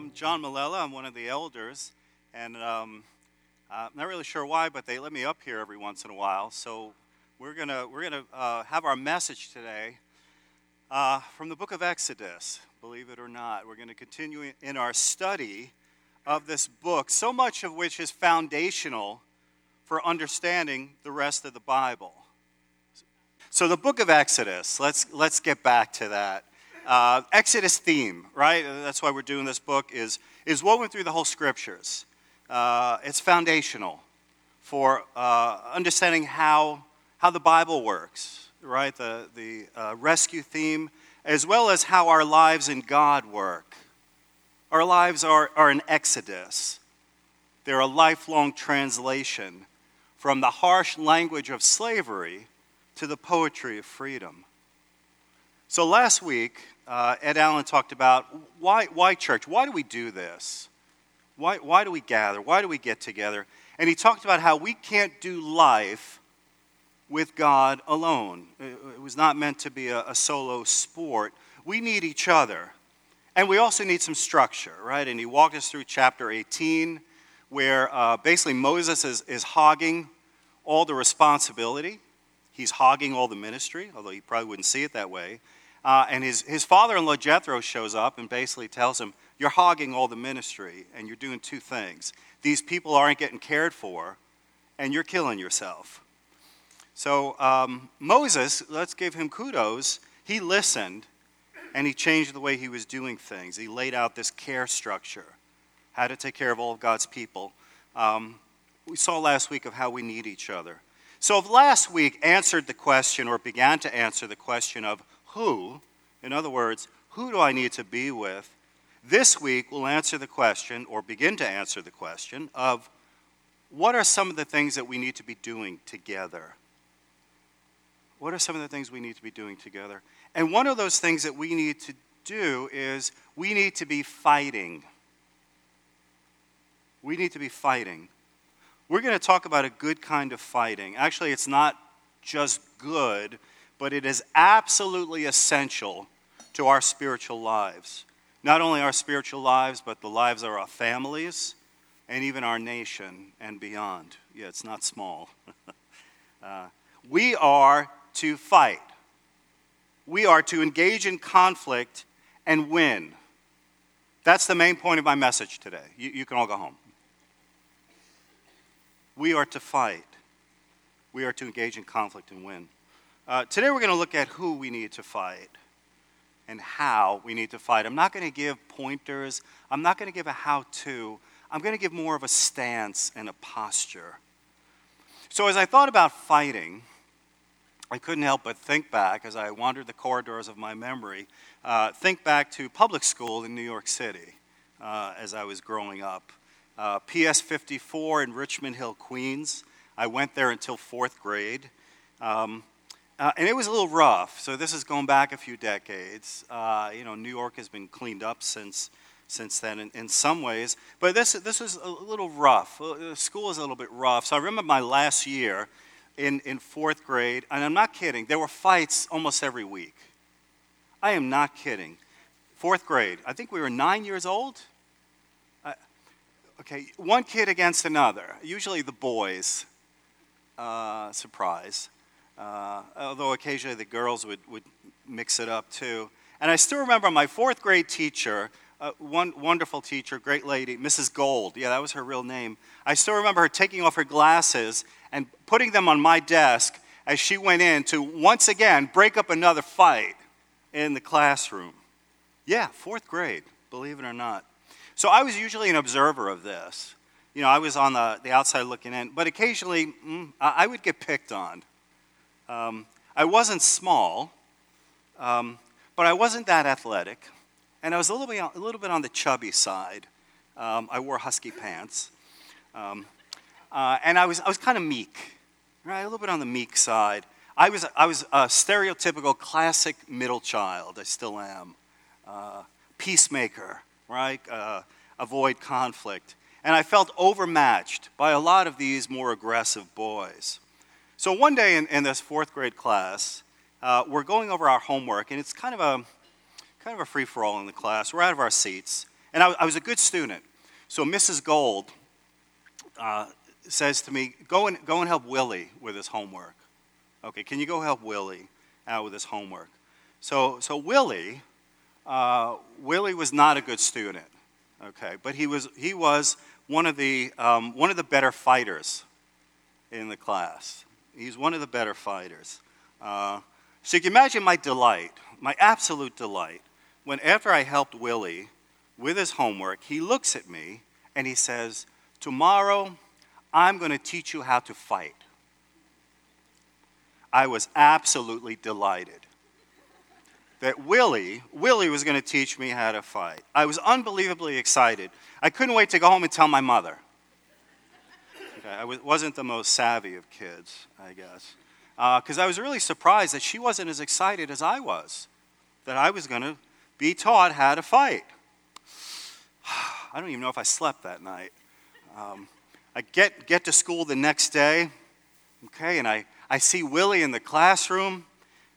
I'm, John Maulella. I'm one of the elders. And um, I'm not really sure why, but they let me up here every once in a while. So we're going to we're gonna, uh, have our message today uh, from the book of Exodus, believe it or not. We're going to continue in our study of this book, so much of which is foundational for understanding the rest of the Bible. So the book of Exodus, let's, let's get back to that. Uh, Exodus theme, right? That's why we're doing this book, is, is woven through the whole scriptures. Uh, it's foundational for uh, understanding how, how the Bible works, right? The, the uh, rescue theme, as well as how our lives in God work. Our lives are, are an exodus, they're a lifelong translation from the harsh language of slavery to the poetry of freedom. So last week, uh, Ed Allen talked about why, why church? Why do we do this? Why, why do we gather? Why do we get together? And he talked about how we can't do life with God alone. It was not meant to be a, a solo sport. We need each other. And we also need some structure, right? And he walked us through chapter 18, where uh, basically Moses is, is hogging all the responsibility He's hogging all the ministry, although he probably wouldn't see it that way. Uh, and his, his father in law, Jethro, shows up and basically tells him, You're hogging all the ministry, and you're doing two things. These people aren't getting cared for, and you're killing yourself. So, um, Moses, let's give him kudos. He listened and he changed the way he was doing things. He laid out this care structure, how to take care of all of God's people. Um, we saw last week of how we need each other. So, if last week answered the question or began to answer the question of who, in other words, who do I need to be with? This week we'll answer the question or begin to answer the question of what are some of the things that we need to be doing together? What are some of the things we need to be doing together? And one of those things that we need to do is we need to be fighting. We need to be fighting. We're going to talk about a good kind of fighting. Actually, it's not just good, but it is absolutely essential to our spiritual lives. Not only our spiritual lives, but the lives of our families and even our nation and beyond. Yeah, it's not small. uh, we are to fight, we are to engage in conflict and win. That's the main point of my message today. You, you can all go home. We are to fight. We are to engage in conflict and win. Uh, today we're going to look at who we need to fight and how we need to fight. I'm not going to give pointers, I'm not going to give a how to. I'm going to give more of a stance and a posture. So, as I thought about fighting, I couldn't help but think back as I wandered the corridors of my memory, uh, think back to public school in New York City uh, as I was growing up uh, PS 54 in Richmond Hill, Queens. I went there until fourth grade. Um, uh, and it was a little rough. So this is going back a few decades. Uh, you know, New York has been cleaned up since since then in, in some ways. But this this was a little rough. Uh, school was a little bit rough. So I remember my last year in, in fourth grade, and I'm not kidding. There were fights almost every week. I am not kidding. Fourth grade. I think we were nine years old. Okay, one kid against another, usually the boys. Uh, surprise. Uh, although occasionally the girls would, would mix it up too. And I still remember my fourth grade teacher, uh, one wonderful teacher, great lady, Mrs. Gold. Yeah, that was her real name. I still remember her taking off her glasses and putting them on my desk as she went in to once again break up another fight in the classroom. Yeah, fourth grade, believe it or not. So I was usually an observer of this. You know, I was on the, the outside looking in, but occasionally mm, I would get picked on. Um, I wasn't small, um, but I wasn't that athletic, and I was a little bit, a little bit on the chubby side. Um, I wore husky pants, um, uh, and I was, I was kind of meek, right? A little bit on the meek side. I was, I was a stereotypical classic middle child. I still am. Uh, peacemaker, right? Uh, avoid conflict. And I felt overmatched by a lot of these more aggressive boys. So one day in, in this fourth grade class, uh, we're going over our homework, and it's kind of a, kind of a free for all in the class. We're out of our seats. And I, I was a good student. So Mrs. Gold uh, says to me, go and, go and help Willie with his homework. Okay, can you go help Willie out with his homework? So, so Willie, uh, Willie was not a good student, okay, but he was, he was one, of the, um, one of the better fighters in the class. He's one of the better fighters. Uh, so you can imagine my delight, my absolute delight, when after I helped Willie with his homework, he looks at me and he says, Tomorrow, I'm going to teach you how to fight. I was absolutely delighted that Willie, Willie was going to teach me how to fight. I was unbelievably excited. I couldn't wait to go home and tell my mother. Okay, I wasn't the most savvy of kids, I guess, because uh, I was really surprised that she wasn't as excited as I was, that I was going to be taught how to fight. I don't even know if I slept that night. Um, I get, get to school the next day, okay, and I, I see Willie in the classroom,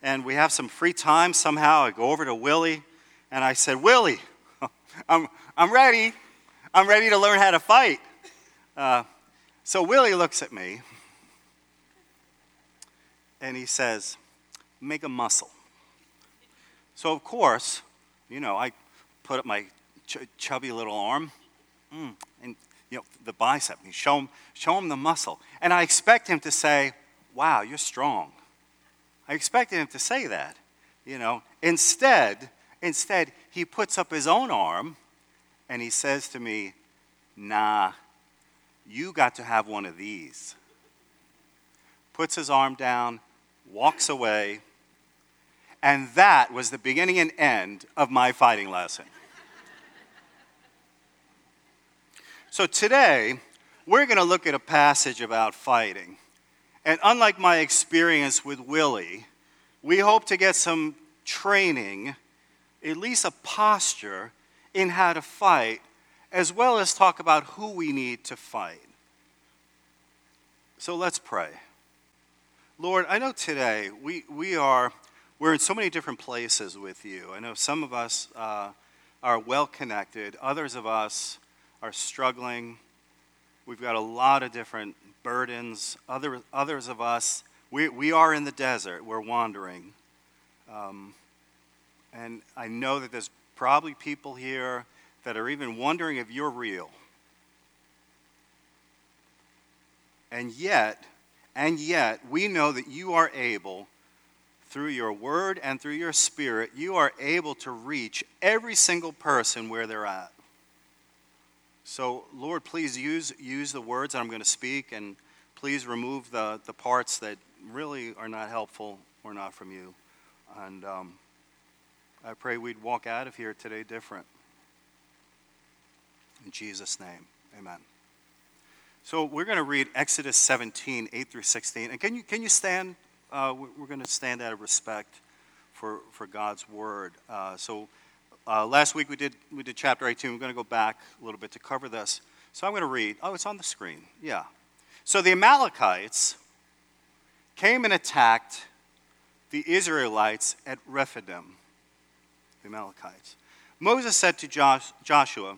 and we have some free time. Somehow I go over to Willie, and I said, Willie, I'm, I'm ready. I'm ready to learn how to fight. Uh, so Willie looks at me, and he says, Make a muscle. So, of course, you know, I put up my ch- chubby little arm, mm, and you know, the bicep. You show him, show him the muscle. And I expect him to say, Wow, you're strong. I expected him to say that, you know. Instead, instead, he puts up his own arm and he says to me, Nah, you got to have one of these. Puts his arm down, walks away, and that was the beginning and end of my fighting lesson. So today, we're going to look at a passage about fighting. And unlike my experience with Willie, we hope to get some training, at least a posture, in how to fight, as well as talk about who we need to fight. So let's pray. Lord, I know today we, we are we're in so many different places with you. I know some of us uh, are well connected, others of us are struggling. We've got a lot of different burdens. Other, others of us, we, we are in the desert, we're wandering. Um, and I know that there's probably people here that are even wondering if you're real. And yet, and yet, we know that you are able, through your word and through your spirit, you are able to reach every single person where they're at. So, Lord, please use, use the words that I'm going to speak and please remove the, the parts that really are not helpful or not from you. And um, I pray we'd walk out of here today different. In Jesus' name, amen. So we're going to read Exodus 17, 8 through 16. And can you, can you stand? Uh, we're going to stand out of respect for, for God's word. Uh, so uh, last week we did, we did chapter 18. We're going to go back a little bit to cover this. So I'm going to read. Oh, it's on the screen. Yeah. So the Amalekites came and attacked the Israelites at Rephidim. The Amalekites. Moses said to Joshua,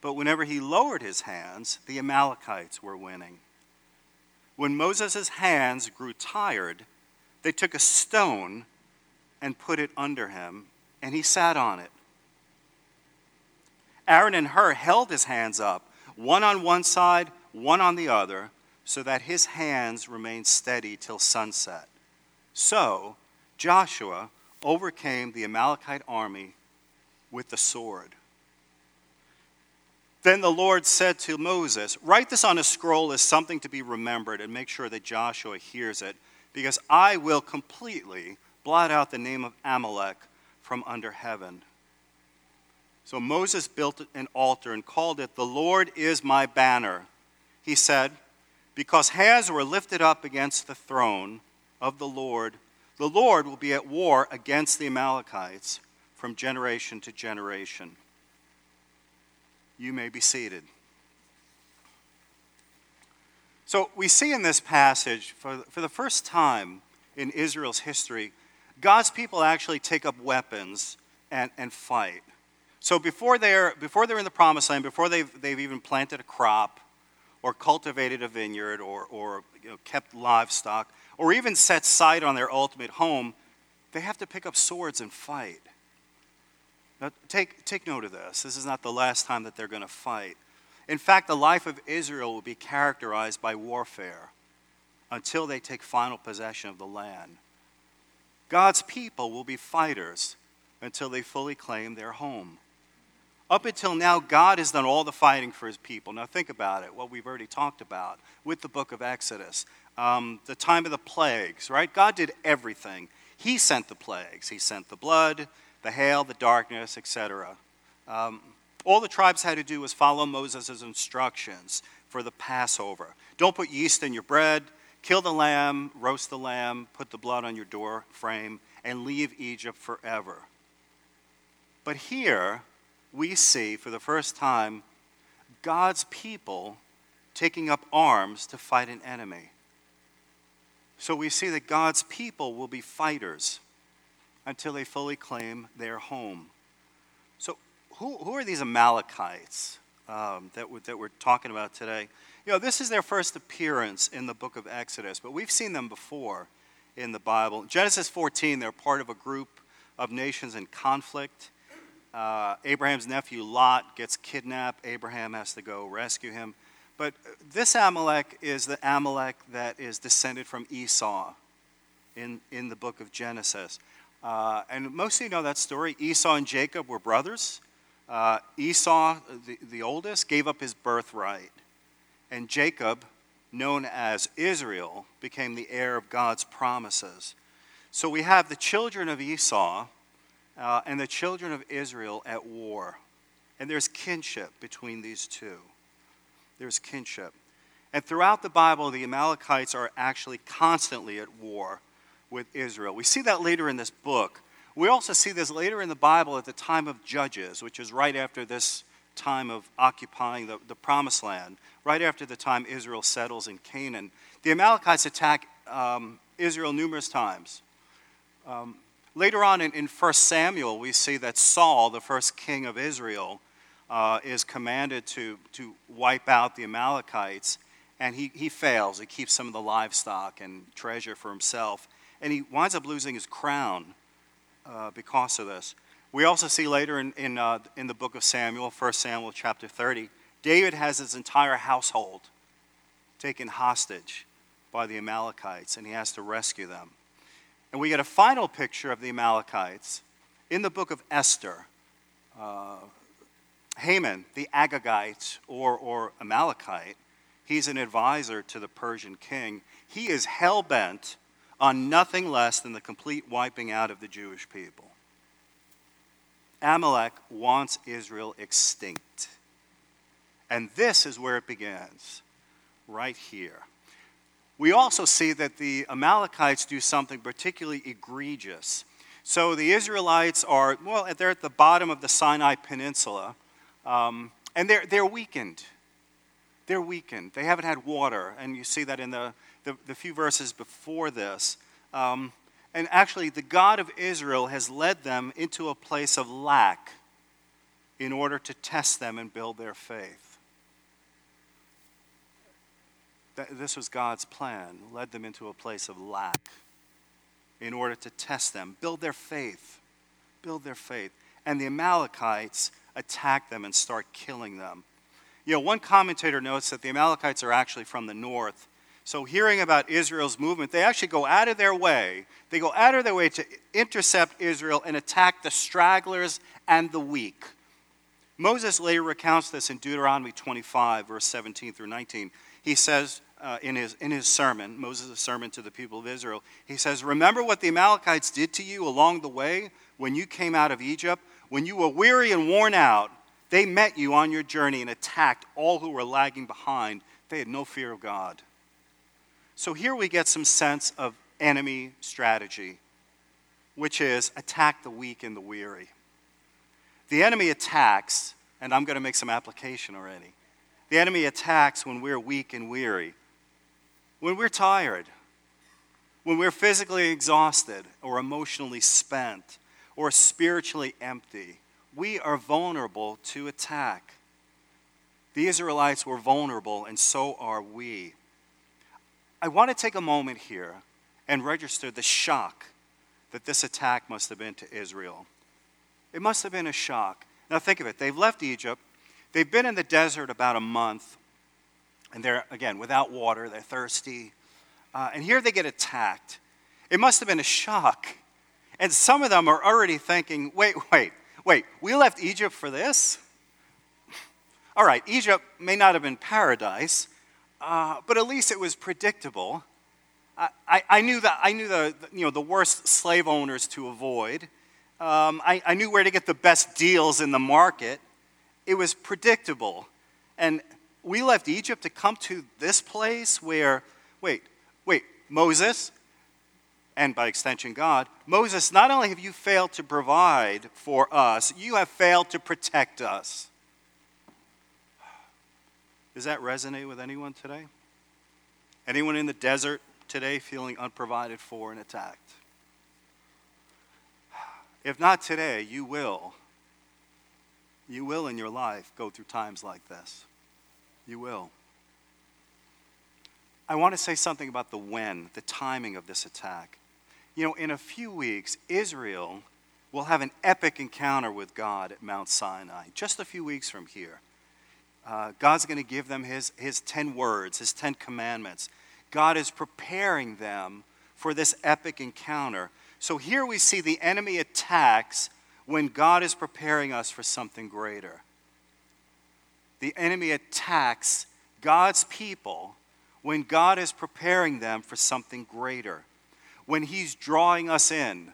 But whenever he lowered his hands, the Amalekites were winning. When Moses' hands grew tired, they took a stone and put it under him, and he sat on it. Aaron and Hur held his hands up, one on one side, one on the other, so that his hands remained steady till sunset. So Joshua overcame the Amalekite army with the sword. Then the Lord said to Moses, Write this on a scroll as something to be remembered, and make sure that Joshua hears it, because I will completely blot out the name of Amalek from under heaven. So Moses built an altar and called it, The Lord is my banner. He said, Because hands were lifted up against the throne of the Lord, the Lord will be at war against the Amalekites from generation to generation. You may be seated. So, we see in this passage, for, for the first time in Israel's history, God's people actually take up weapons and, and fight. So before they're, before they're in the promised land, before they've, they've even planted a crop or cultivated a vineyard or, or you know, kept livestock or even set sight on their ultimate home, they have to pick up swords and fight. Now, take, take note of this. This is not the last time that they're going to fight. In fact, the life of Israel will be characterized by warfare until they take final possession of the land. God's people will be fighters until they fully claim their home. Up until now, God has done all the fighting for his people. Now, think about it, what we've already talked about with the book of Exodus, um, the time of the plagues, right? God did everything. He sent the plagues, He sent the blood, the hail, the darkness, etc. Um, all the tribes had to do was follow Moses' instructions for the Passover. Don't put yeast in your bread, kill the lamb, roast the lamb, put the blood on your door frame, and leave Egypt forever. But here, we see for the first time God's people taking up arms to fight an enemy. So we see that God's people will be fighters until they fully claim their home. So, who, who are these Amalekites um, that, that we're talking about today? You know, this is their first appearance in the book of Exodus, but we've seen them before in the Bible. Genesis 14, they're part of a group of nations in conflict. Uh, Abraham's nephew Lot gets kidnapped. Abraham has to go rescue him. But this Amalek is the Amalek that is descended from Esau in, in the book of Genesis. Uh, and most of you know that story. Esau and Jacob were brothers. Uh, Esau, the, the oldest, gave up his birthright. And Jacob, known as Israel, became the heir of God's promises. So we have the children of Esau uh, and the children of Israel at war. And there's kinship between these two. There's kinship. And throughout the Bible, the Amalekites are actually constantly at war with Israel. We see that later in this book. We also see this later in the Bible at the time of Judges, which is right after this time of occupying the, the promised land, right after the time Israel settles in Canaan. The Amalekites attack um, Israel numerous times. Um, Later on in, in 1 Samuel, we see that Saul, the first king of Israel, uh, is commanded to, to wipe out the Amalekites, and he, he fails. He keeps some of the livestock and treasure for himself, and he winds up losing his crown uh, because of this. We also see later in, in, uh, in the book of Samuel, 1 Samuel chapter 30, David has his entire household taken hostage by the Amalekites, and he has to rescue them. And we get a final picture of the Amalekites in the book of Esther. Uh, Haman, the Agagite or, or Amalekite, he's an advisor to the Persian king. He is hell bent on nothing less than the complete wiping out of the Jewish people. Amalek wants Israel extinct. And this is where it begins, right here we also see that the Amalekites do something particularly egregious. So the Israelites are, well, they're at the bottom of the Sinai Peninsula, um, and they're, they're weakened. They're weakened. They haven't had water, and you see that in the, the, the few verses before this. Um, and actually, the God of Israel has led them into a place of lack in order to test them and build their faith this was God's plan, led them into a place of lack in order to test them, build their faith, build their faith. And the Amalekites attack them and start killing them. You know, one commentator notes that the Amalekites are actually from the north. So, hearing about Israel's movement, they actually go out of their way. They go out of their way to intercept Israel and attack the stragglers and the weak. Moses later recounts this in Deuteronomy 25, verse 17 through 19. He says, uh, in, his, in his sermon, Moses' sermon to the people of Israel, he says, Remember what the Amalekites did to you along the way when you came out of Egypt? when you were weary and worn out, they met you on your journey and attacked all who were lagging behind. They had no fear of God. So here we get some sense of enemy strategy, which is attack the weak and the weary. The enemy attacks, and I'm going to make some application already. The enemy attacks when we're weak and weary, when we're tired, when we're physically exhausted or emotionally spent or spiritually empty. We are vulnerable to attack. The Israelites were vulnerable, and so are we. I want to take a moment here and register the shock that this attack must have been to Israel. It must have been a shock. Now, think of it. They've left Egypt, they've been in the desert about a month, and they're, again, without water, they're thirsty. Uh, and here they get attacked. It must have been a shock. And some of them are already thinking, wait, wait, wait, we left Egypt for this? All right, Egypt may not have been paradise, uh, but at least it was predictable. I, I, I knew, that, I knew the, you know, the worst slave owners to avoid. Um, I, I knew where to get the best deals in the market. It was predictable. And we left Egypt to come to this place where, wait, wait, Moses, and by extension God, Moses, not only have you failed to provide for us, you have failed to protect us. Does that resonate with anyone today? Anyone in the desert today feeling unprovided for and attacked? If not today, you will. You will in your life go through times like this. You will. I want to say something about the when, the timing of this attack. You know, in a few weeks, Israel will have an epic encounter with God at Mount Sinai, just a few weeks from here. Uh, God's going to give them his, his 10 words, his 10 commandments. God is preparing them for this epic encounter. So here we see the enemy attacks when God is preparing us for something greater. The enemy attacks God's people when God is preparing them for something greater, when He's drawing us in,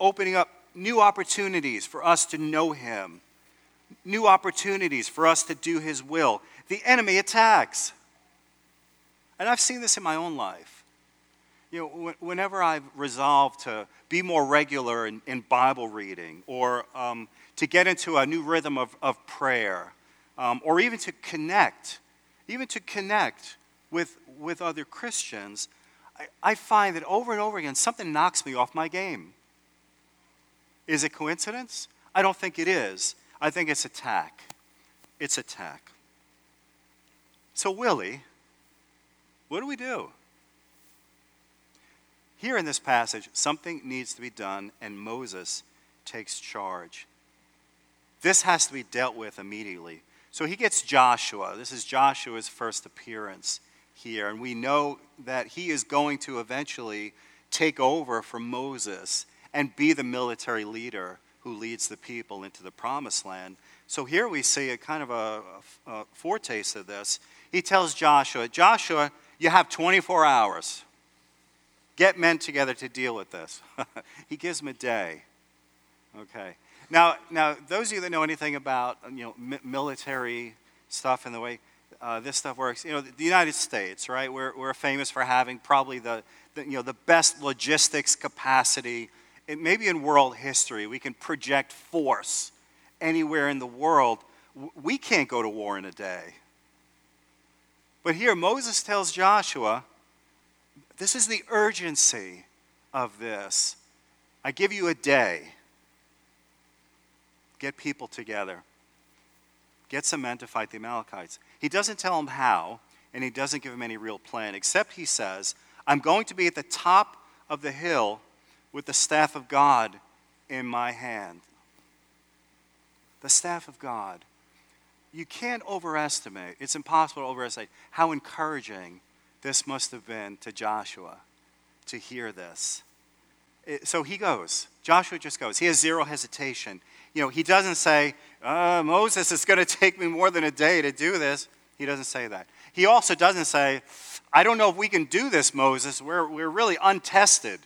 opening up new opportunities for us to know Him, new opportunities for us to do His will. The enemy attacks. And I've seen this in my own life. You know, whenever I've resolved to be more regular in, in Bible reading or um, to get into a new rhythm of, of prayer um, or even to connect, even to connect with, with other Christians, I, I find that over and over again something knocks me off my game. Is it coincidence? I don't think it is. I think it's attack. It's attack. So, Willie, what do we do? Here in this passage, something needs to be done, and Moses takes charge. This has to be dealt with immediately. So he gets Joshua. This is Joshua's first appearance here, and we know that he is going to eventually take over from Moses and be the military leader who leads the people into the promised land. So here we see a kind of a, a, foretaste of this. He tells Joshua, Joshua, you have 24 hours. Get men together to deal with this. he gives him a day. Okay. Now, now, those of you that know anything about you know mi- military stuff and the way uh, this stuff works. You know, the United States, right? We're, we're famous for having probably the, the, you know, the best logistics capacity, and maybe in world history. We can project force anywhere in the world. We can't go to war in a day. But here, Moses tells Joshua, this is the urgency of this. I give you a day. Get people together. Get some men to fight the Amalekites. He doesn't tell him how, and he doesn't give him any real plan, except he says, I'm going to be at the top of the hill with the staff of God in my hand. The staff of God. You can't overestimate, it's impossible to overestimate how encouraging this must have been to Joshua to hear this. It, so he goes. Joshua just goes. He has zero hesitation. You know, he doesn't say, uh, Moses, it's going to take me more than a day to do this. He doesn't say that. He also doesn't say, I don't know if we can do this, Moses. We're, we're really untested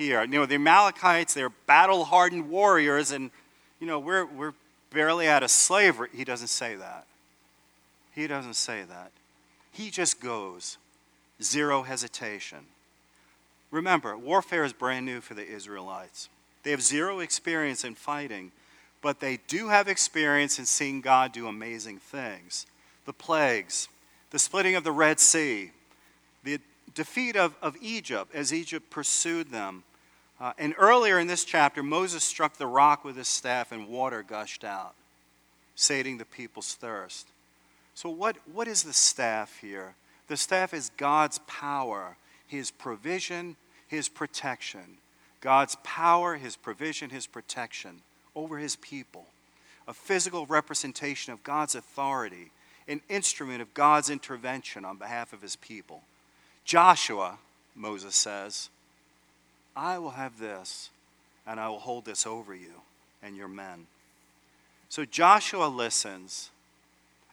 here. You know, the Amalekites, they're battle hardened warriors, and you know, we're, we're barely out of slavery. He doesn't say that. He doesn't say that. He just goes, zero hesitation. Remember, warfare is brand new for the Israelites. They have zero experience in fighting, but they do have experience in seeing God do amazing things. The plagues, the splitting of the Red Sea, the defeat of, of Egypt as Egypt pursued them. Uh, and earlier in this chapter, Moses struck the rock with his staff and water gushed out, sating the people's thirst. So, what, what is the staff here? The staff is God's power, His provision, His protection. God's power, His provision, His protection over His people. A physical representation of God's authority, an instrument of God's intervention on behalf of His people. Joshua, Moses says, I will have this, and I will hold this over you and your men. So Joshua listens,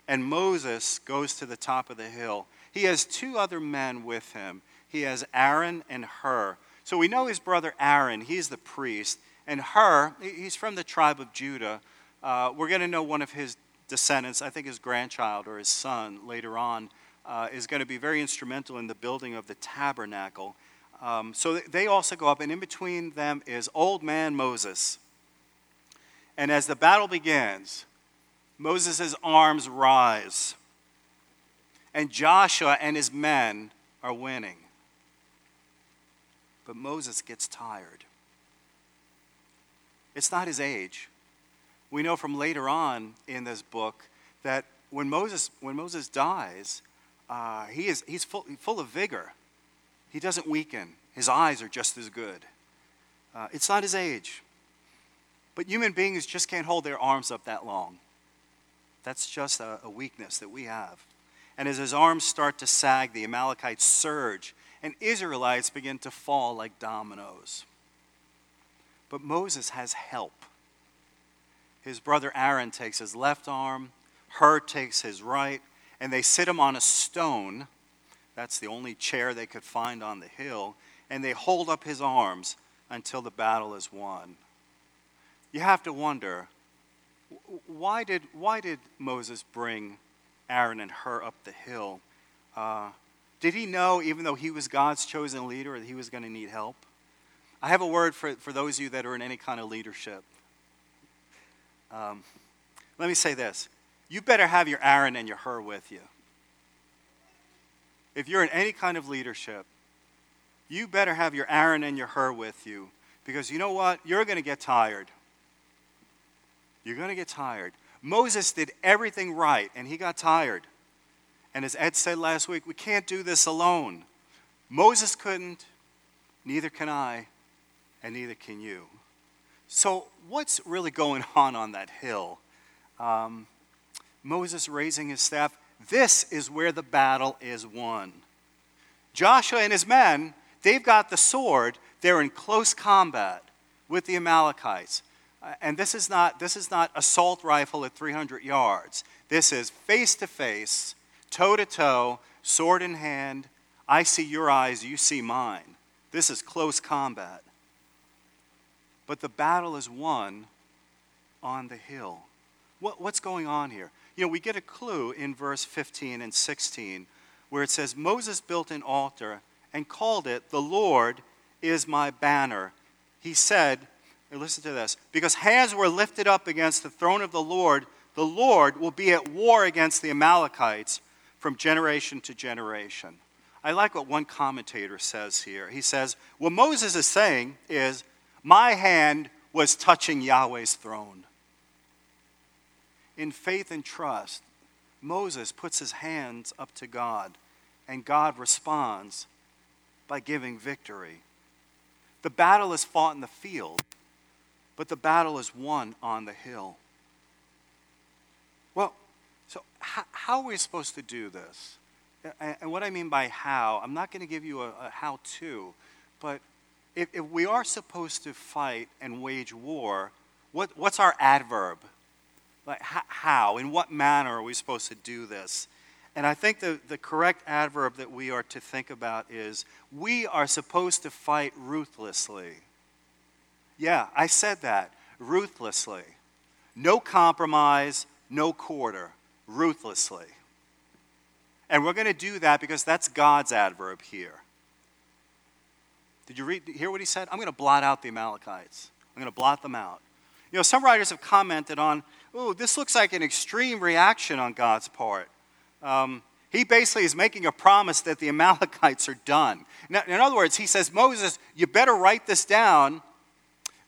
and Moses goes to the top of the hill. He has two other men with him. He has Aaron and Hur. So we know his brother Aaron, he's the priest, and Hur, he's from the tribe of Judah. Uh, we're going to know one of his descendants, I think his grandchild or his son later on, uh, is going to be very instrumental in the building of the tabernacle. Um, so they also go up, and in between them is old man Moses. And as the battle begins, Moses' arms rise, and Joshua and his men are winning. But Moses gets tired. It's not his age. We know from later on in this book that when Moses, when Moses dies, uh, he is, he's full, full of vigor. He doesn't weaken. His eyes are just as good. Uh, it's not his age. But human beings just can't hold their arms up that long. That's just a, a weakness that we have. And as his arms start to sag, the Amalekites surge, and Israelites begin to fall like dominoes. But Moses has help. His brother Aaron takes his left arm, Hur takes his right, and they sit him on a stone. That's the only chair they could find on the hill. And they hold up his arms until the battle is won. You have to wonder why did, why did Moses bring Aaron and Hur up the hill? Uh, did he know, even though he was God's chosen leader, that he was going to need help? I have a word for, for those of you that are in any kind of leadership. Um, let me say this you better have your Aaron and your Hur with you. If you're in any kind of leadership, you better have your Aaron and your Hur with you because you know what? You're going to get tired. You're going to get tired. Moses did everything right and he got tired. And as Ed said last week, we can't do this alone. Moses couldn't, neither can I, and neither can you. So, what's really going on on that hill? Um, Moses raising his staff. This is where the battle is won. Joshua and his men, they've got the sword. They're in close combat with the Amalekites. Uh, and this is not this is not assault rifle at 300 yards. This is face to face, toe to toe, sword in hand. I see your eyes, you see mine. This is close combat. But the battle is won on the hill. What, what's going on here? You know, we get a clue in verse 15 and 16 where it says, Moses built an altar and called it, The Lord is my banner. He said, listen to this, because hands were lifted up against the throne of the Lord, the Lord will be at war against the Amalekites from generation to generation. I like what one commentator says here. He says, What Moses is saying is, My hand was touching Yahweh's throne in faith and trust, Moses puts his hands up to God, and God responds by giving victory. The battle is fought in the field, but the battle is won on the hill. Well, so how, how are we supposed to do this? And what I mean by how, I'm not going to give you a, a how to, but if, if, we are supposed to fight and wage war, what, what's our adverb? Like, how? In what manner are we supposed to do this? And I think the, the correct adverb that we are to think about is we are supposed to fight ruthlessly. Yeah, I said that. Ruthlessly. No compromise, no quarter, ruthlessly. And we're going to do that because that's God's adverb here. Did you read, hear what he said? I'm going to blot out the Amalekites. I'm going to blot them out. You know, some writers have commented on, oh, this looks like an extreme reaction on God's part. Um, he basically is making a promise that the Amalekites are done. Now, in other words, he says, Moses, you better write this down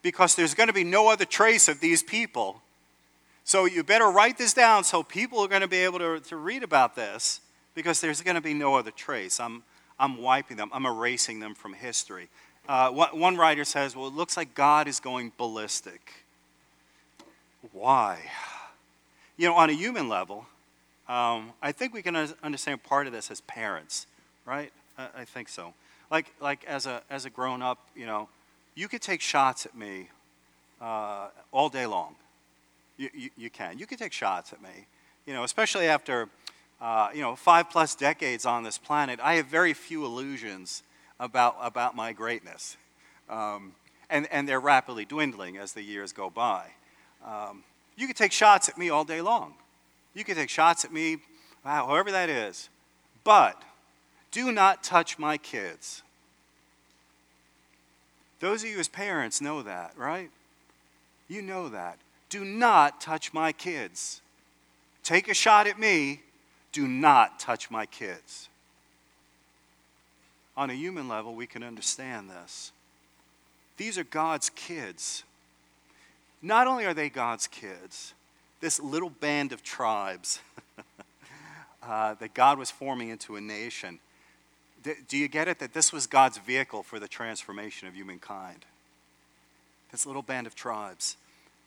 because there's going to be no other trace of these people. So you better write this down so people are going to be able to, to read about this because there's going to be no other trace. I'm, I'm wiping them, I'm erasing them from history. Uh, one writer says, well, it looks like God is going ballistic. Why? You know, on a human level, um, I think we can understand part of this as parents, right? I, I think so. Like, like as a, as a grown up, you know, you could take shots at me uh, all day long. You, you, you, can. You can take shots at me, you know, especially after, uh, you know, five plus decades on this planet. I have very few illusions about, about my greatness. Um, and, and they're rapidly dwindling as the years go by. Um, you can take shots at me all day long. You can take shots at me, wow, however that is. But do not touch my kids. Those of you as parents know that, right? You know that. Do not touch my kids. Take a shot at me. Do not touch my kids. On a human level, we can understand this. These are God's kids. Not only are they God's kids, this little band of tribes uh, that God was forming into a nation. Do you get it? That this was God's vehicle for the transformation of humankind. This little band of tribes.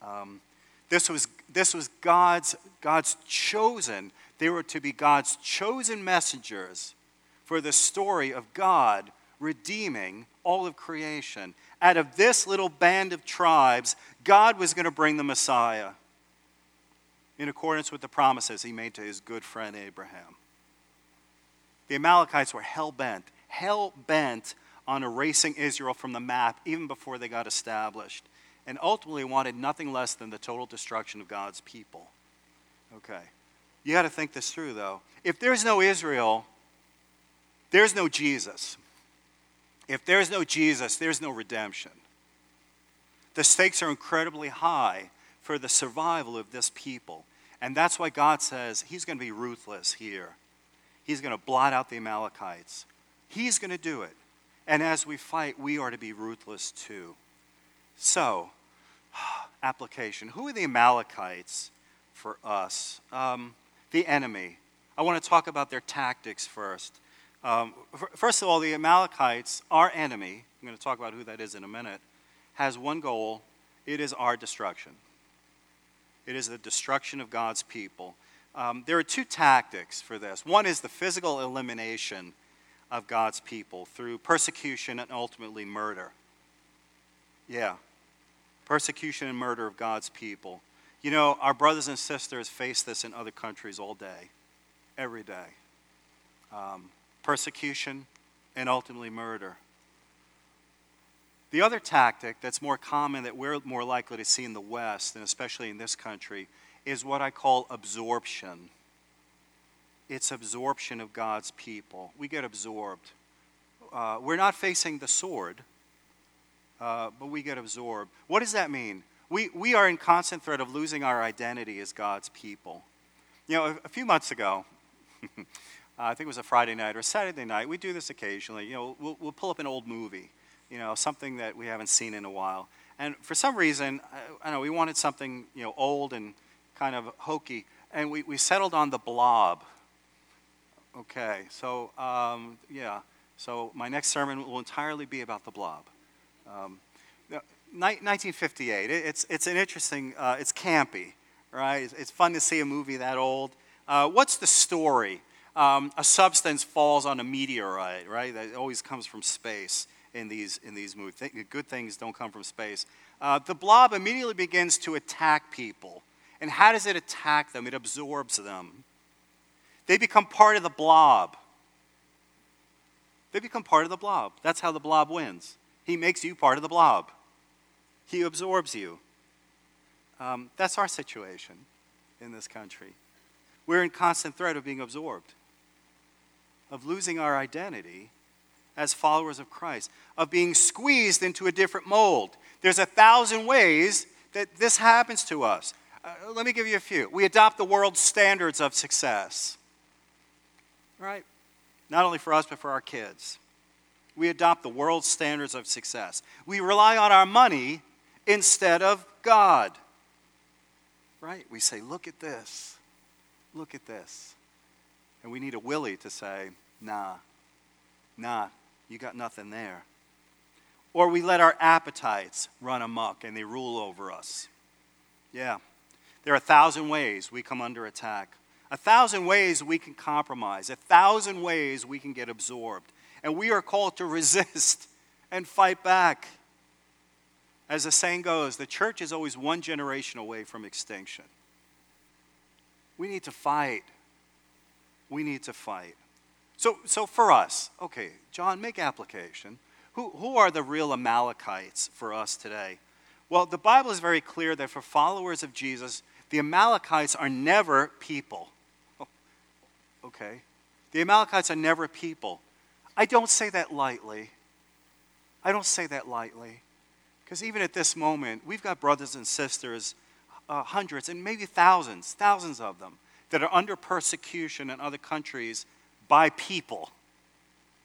Um, this was, this was God's, God's chosen, they were to be God's chosen messengers for the story of God redeeming all of creation. Out of this little band of tribes, God was going to bring the Messiah in accordance with the promises he made to his good friend Abraham. The Amalekites were hell bent, hell bent on erasing Israel from the map even before they got established, and ultimately wanted nothing less than the total destruction of God's people. Okay. You got to think this through, though. If there's no Israel, there's no Jesus. If there's no Jesus, there's no redemption. The stakes are incredibly high for the survival of this people. And that's why God says He's going to be ruthless here. He's going to blot out the Amalekites. He's going to do it. And as we fight, we are to be ruthless too. So, application. Who are the Amalekites for us? Um, the enemy. I want to talk about their tactics first. Um, first of all, the Amalekites, our enemy, I'm going to talk about who that is in a minute, has one goal it is our destruction. It is the destruction of God's people. Um, there are two tactics for this. One is the physical elimination of God's people through persecution and ultimately murder. Yeah, persecution and murder of God's people. You know, our brothers and sisters face this in other countries all day, every day. Um, persecution and ultimately murder. The other tactic that's more common that we're more likely to see in the West, and especially in this country, is what I call absorption. It's absorption of God's people. We get absorbed. Uh, we're not facing the sword, uh, but we get absorbed. What does that mean? We, we are in constant threat of losing our identity as God's people. You know, a, a few months ago, uh, I think it was a Friday night or Saturday night, we do this occasionally. You know, we'll, we'll pull up an old movie you know, something that we haven't seen in a while. And for some reason, I, I know we wanted something, you know, old and kind of hokey, and we, we settled on the blob. Okay, so um, yeah, so my next sermon will entirely be about the blob. Um, 1958, it's, it's an interesting, uh, it's campy, right? It's, it's, fun to see a movie that old. Uh, what's the story? Um, a substance falls on a meteorite, right? That always comes from space in these, in these movies. Good things don't come from space. Uh, the blob immediately begins to attack people. And how does it attack them? It absorbs them. They become part of the blob. They become part of the blob. That's how the blob wins. He makes you part of the blob, he absorbs you. Um, that's our situation in this country. We're in constant threat of being absorbed, of losing our identity as followers of Christ, of being squeezed into a different mold. There's a thousand ways that this happens to us. Uh, let me give you a few. We adopt the world's standards of success, right? Not only for us, but for our kids. We adopt the world's standards of success. We rely on our money instead of God, right? We say, look at this, look at this. And we need a Willie to say, nah, nah, you got nothing there. Or we let our appetites run amok and they rule over us. Yeah, there are a thousand ways we come under attack, a thousand ways we can compromise, a thousand ways we can get absorbed. And we are called to resist and fight back. As the saying goes, the church is always one generation away from extinction. We need to fight. We need to fight. So, so for us, okay, John, make application. Who, who are the real Amalekites for us today? Well, the Bible is very clear that for followers of Jesus, the Amalekites are never people. Oh, okay. The Amalekites are never people. I don't say that lightly. I don't say that lightly. Because even at this moment, we've got brothers and sisters, uh, hundreds and maybe thousands, thousands of them, that are under persecution in other countries by people.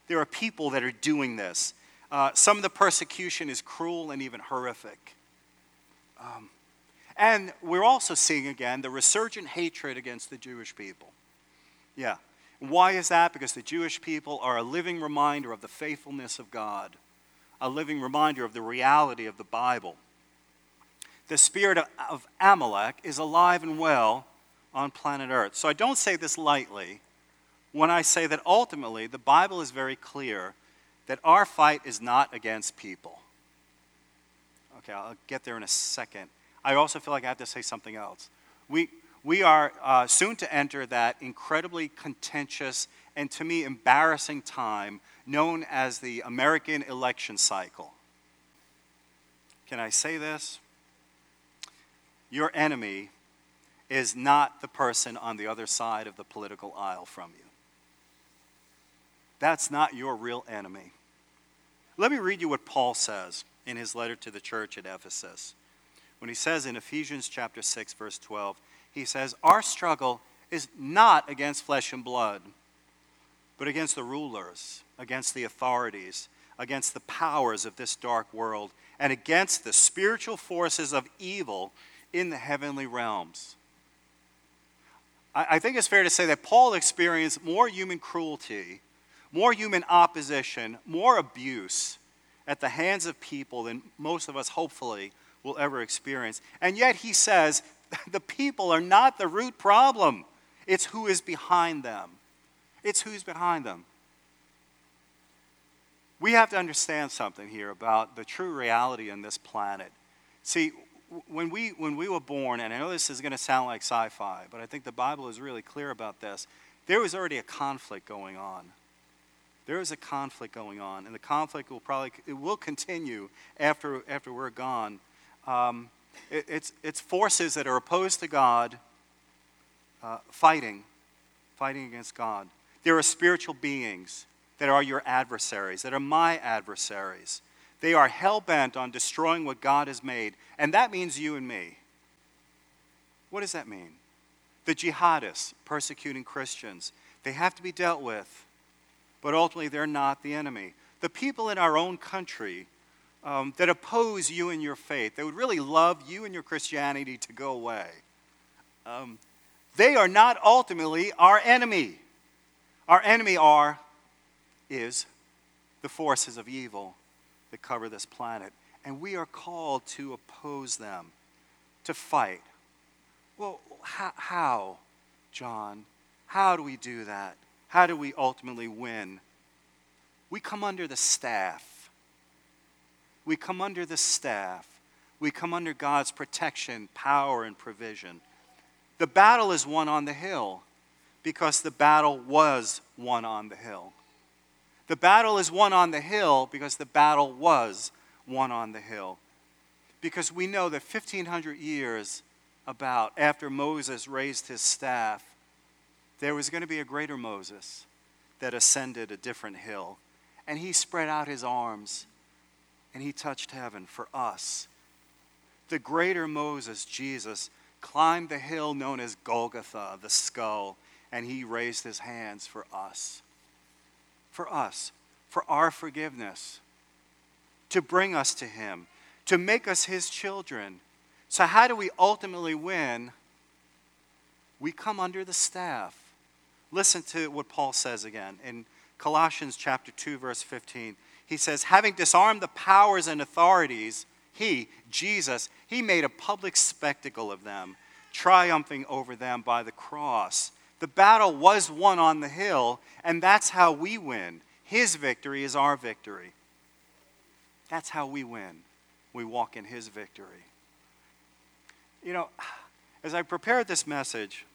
There are people that are doing this. Uh, some of the persecution is cruel and even horrific. Um, and we're also seeing again the resurgent hatred against the Jewish people. Yeah. Why is that? Because the Jewish people are a living reminder of the faithfulness of God, a living reminder of the reality of the Bible. The spirit of, of Amalek is alive and well on planet Earth. So I don't say this lightly when I say that ultimately the Bible is very clear that our fight is not against people. Okay, I'll get there in a second. I also feel like I have to say something else. We, we are uh, soon to enter that incredibly contentious and to me embarrassing time known as the American election cycle. Can I say this? Your enemy is not the person on the other side of the political aisle from you. That's not your real enemy. Let me read you what Paul says in his letter to the church at Ephesus. When he says in Ephesians chapter 6 verse 12, he says, "Our struggle is not against flesh and blood, but against the rulers, against the authorities, against the powers of this dark world, and against the spiritual forces of evil in the heavenly realms." I think it's fair to say that Paul experienced more human cruelty more human opposition, more abuse at the hands of people than most of us, hopefully, will ever experience. And yet he says the people are not the root problem, it's who is behind them. It's who's behind them. We have to understand something here about the true reality on this planet. See, when we, when we were born, and I know this is going to sound like sci fi, but I think the Bible is really clear about this, there was already a conflict going on there is a conflict going on, and the conflict will probably it will continue after after we're gone. Um, it, it's it's forces that are opposed to God, uh, fighting, fighting against God. There are spiritual beings that are your adversaries, that are my adversaries. They are hell bent on destroying what God has made, and that means you and me. What does that mean? The jihadists persecuting Christians, they have to be dealt with but ultimately they're not the enemy. The people in our own country um, that oppose you and your faith, they would really love you and your Christianity to go away. Um, they are not ultimately our enemy. Our enemy are, is the forces of evil that cover this planet. And we are called to oppose them, to fight. Well, how, how John? How do we do that? How do we ultimately win? We come under the staff. We come under the staff. We come under God's protection, power, and provision. The battle is won on the hill because the battle was won on the hill. The battle is won on the hill because the battle was won on the hill. Because we know that 1,500 years about after Moses raised his staff, there was going to be a greater Moses that ascended a different hill. And he spread out his arms and he touched heaven for us. The greater Moses, Jesus, climbed the hill known as Golgotha, the skull, and he raised his hands for us. For us, for our forgiveness, to bring us to him, to make us his children. So, how do we ultimately win? We come under the staff. Listen to what Paul says again in Colossians chapter 2 verse 15. He says, "Having disarmed the powers and authorities, he, Jesus, he made a public spectacle of them, triumphing over them by the cross." The battle was won on the hill, and that's how we win. His victory is our victory. That's how we win. We walk in His victory. You know, as I prepared this message,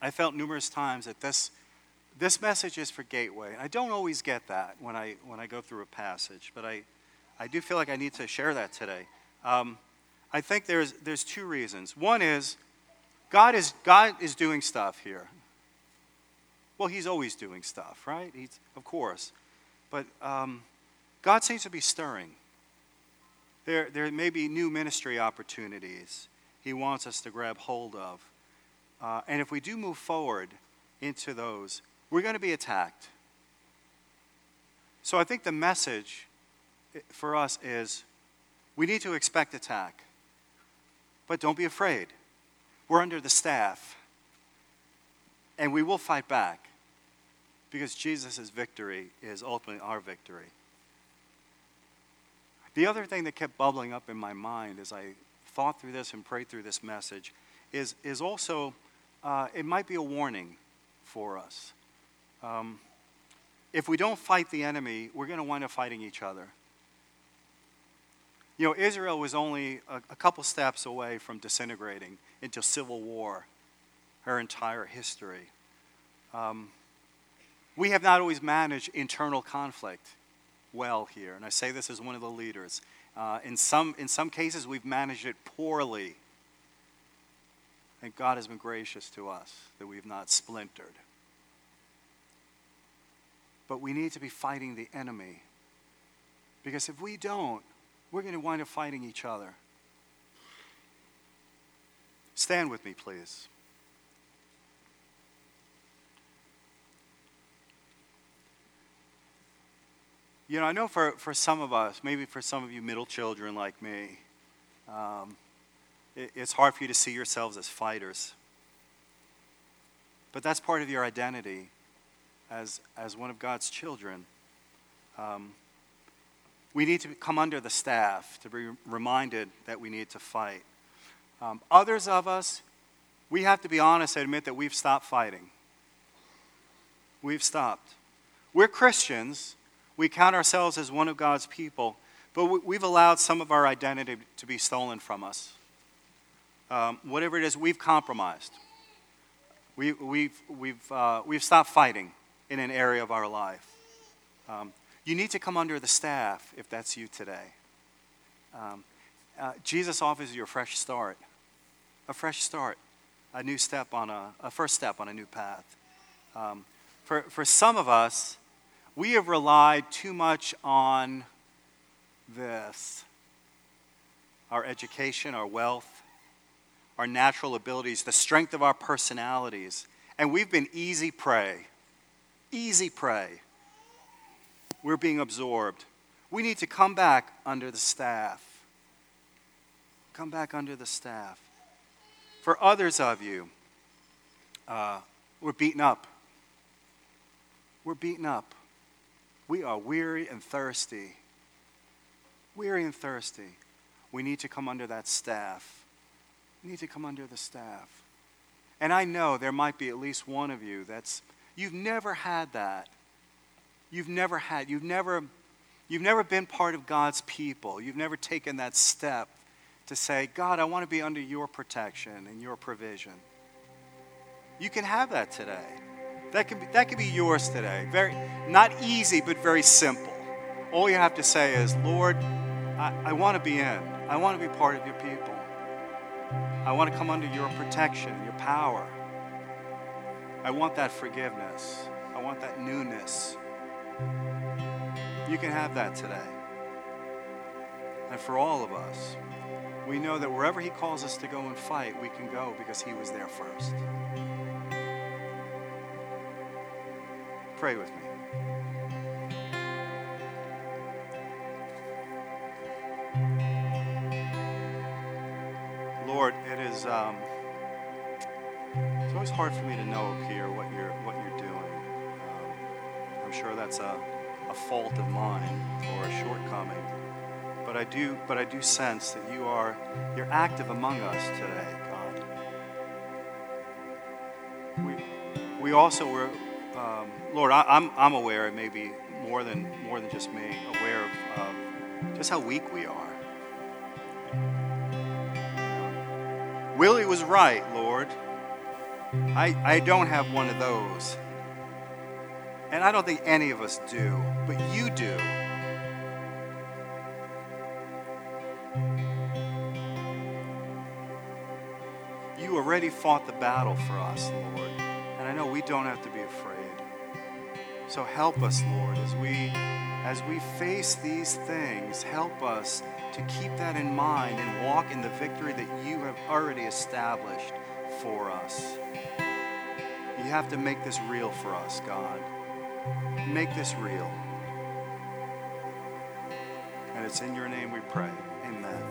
I felt numerous times that this, this message is for Gateway. I don't always get that when I, when I go through a passage, but I, I do feel like I need to share that today. Um, I think there's, there's two reasons. One is God is, God is doing stuff here. Well, He's always doing stuff, right? He's, of course. But um, God seems to be stirring. There, there may be new ministry opportunities He wants us to grab hold of. Uh, and if we do move forward into those, we're going to be attacked. So I think the message eh, for us is we need to expect attack. But don't be afraid. We're under the staff. And we will fight back because Jesus' victory is ultimately our victory. The other thing that kept bubbling up in my mind as I thought through this and prayed through this message is, is also, uh, it might be a warning for us. Um, if we don't fight the enemy, we're going to wind up fighting each other. You know, Israel was only a, a couple steps away from disintegrating into civil war her entire history. Um, we have not always managed internal conflict well here. And I say this as one of the leaders. Uh, in, some, in some cases, we've managed it poorly. And God has been gracious to us that we've not splintered. But we need to be fighting the enemy. Because if we don't, we're going to wind up fighting each other. Stand with me, please. You know, I know for, for some of us, maybe for some of you middle children like me, um, it's hard for you to see yourselves as fighters. But that's part of your identity as, as one of God's children. Um, we need to come under the staff to be reminded that we need to fight. Um, others of us, we have to be honest and admit that we've stopped fighting. We've stopped. We're Christians we count ourselves as one of God's people, but we've allowed some of our identity to be stolen from us. Um, whatever it is, we've compromised. We, we've, we've, uh, we've stopped fighting in an area of our life. Um, you need to come under the staff if that's you today. Um, uh, Jesus offers you a fresh start, a fresh start, a new step on a, a first step on a new path. Um, for, for some of us, we have relied too much on this our education, our wealth, our natural abilities, the strength of our personalities. And we've been easy prey. Easy prey. We're being absorbed. We need to come back under the staff. Come back under the staff. For others of you, uh, we're beaten up. We're beaten up. We are weary and thirsty. Weary and thirsty. We need to come under that staff. We need to come under the staff. And I know there might be at least one of you that's, you've never had that. You've never had, you've never, you've never been part of God's people. You've never taken that step to say, God, I want to be under your protection and your provision. You can have that today. That could be, that could be yours today. Very, not easy, but very simple. All you have to say is, Lord, I, I want to be in. I want to be part of your people. I want to come under your protection, your power. I want that forgiveness. I want that newness. You can have that today. And for all of us, we know that wherever He calls us to go and fight, we can go because He was there first. Pray with me. It is. Um, it's always hard for me to know here what you're what you're doing. Um, I'm sure that's a, a fault of mine or a shortcoming, but I do but I do sense that you are you're active among us today, God. We we also were, um, Lord. I, am I'm, I'm aware, maybe more than more than just me, aware of um, just how weak we are. Willie was right, Lord. I, I don't have one of those. And I don't think any of us do, but you do. You already fought the battle for us, Lord. And I know we don't have to be afraid. So help us, Lord, as we as we face these things, help us to keep that in mind and walk in the victory that you have already established for us. You have to make this real for us, God. Make this real. And it's in your name we pray. Amen.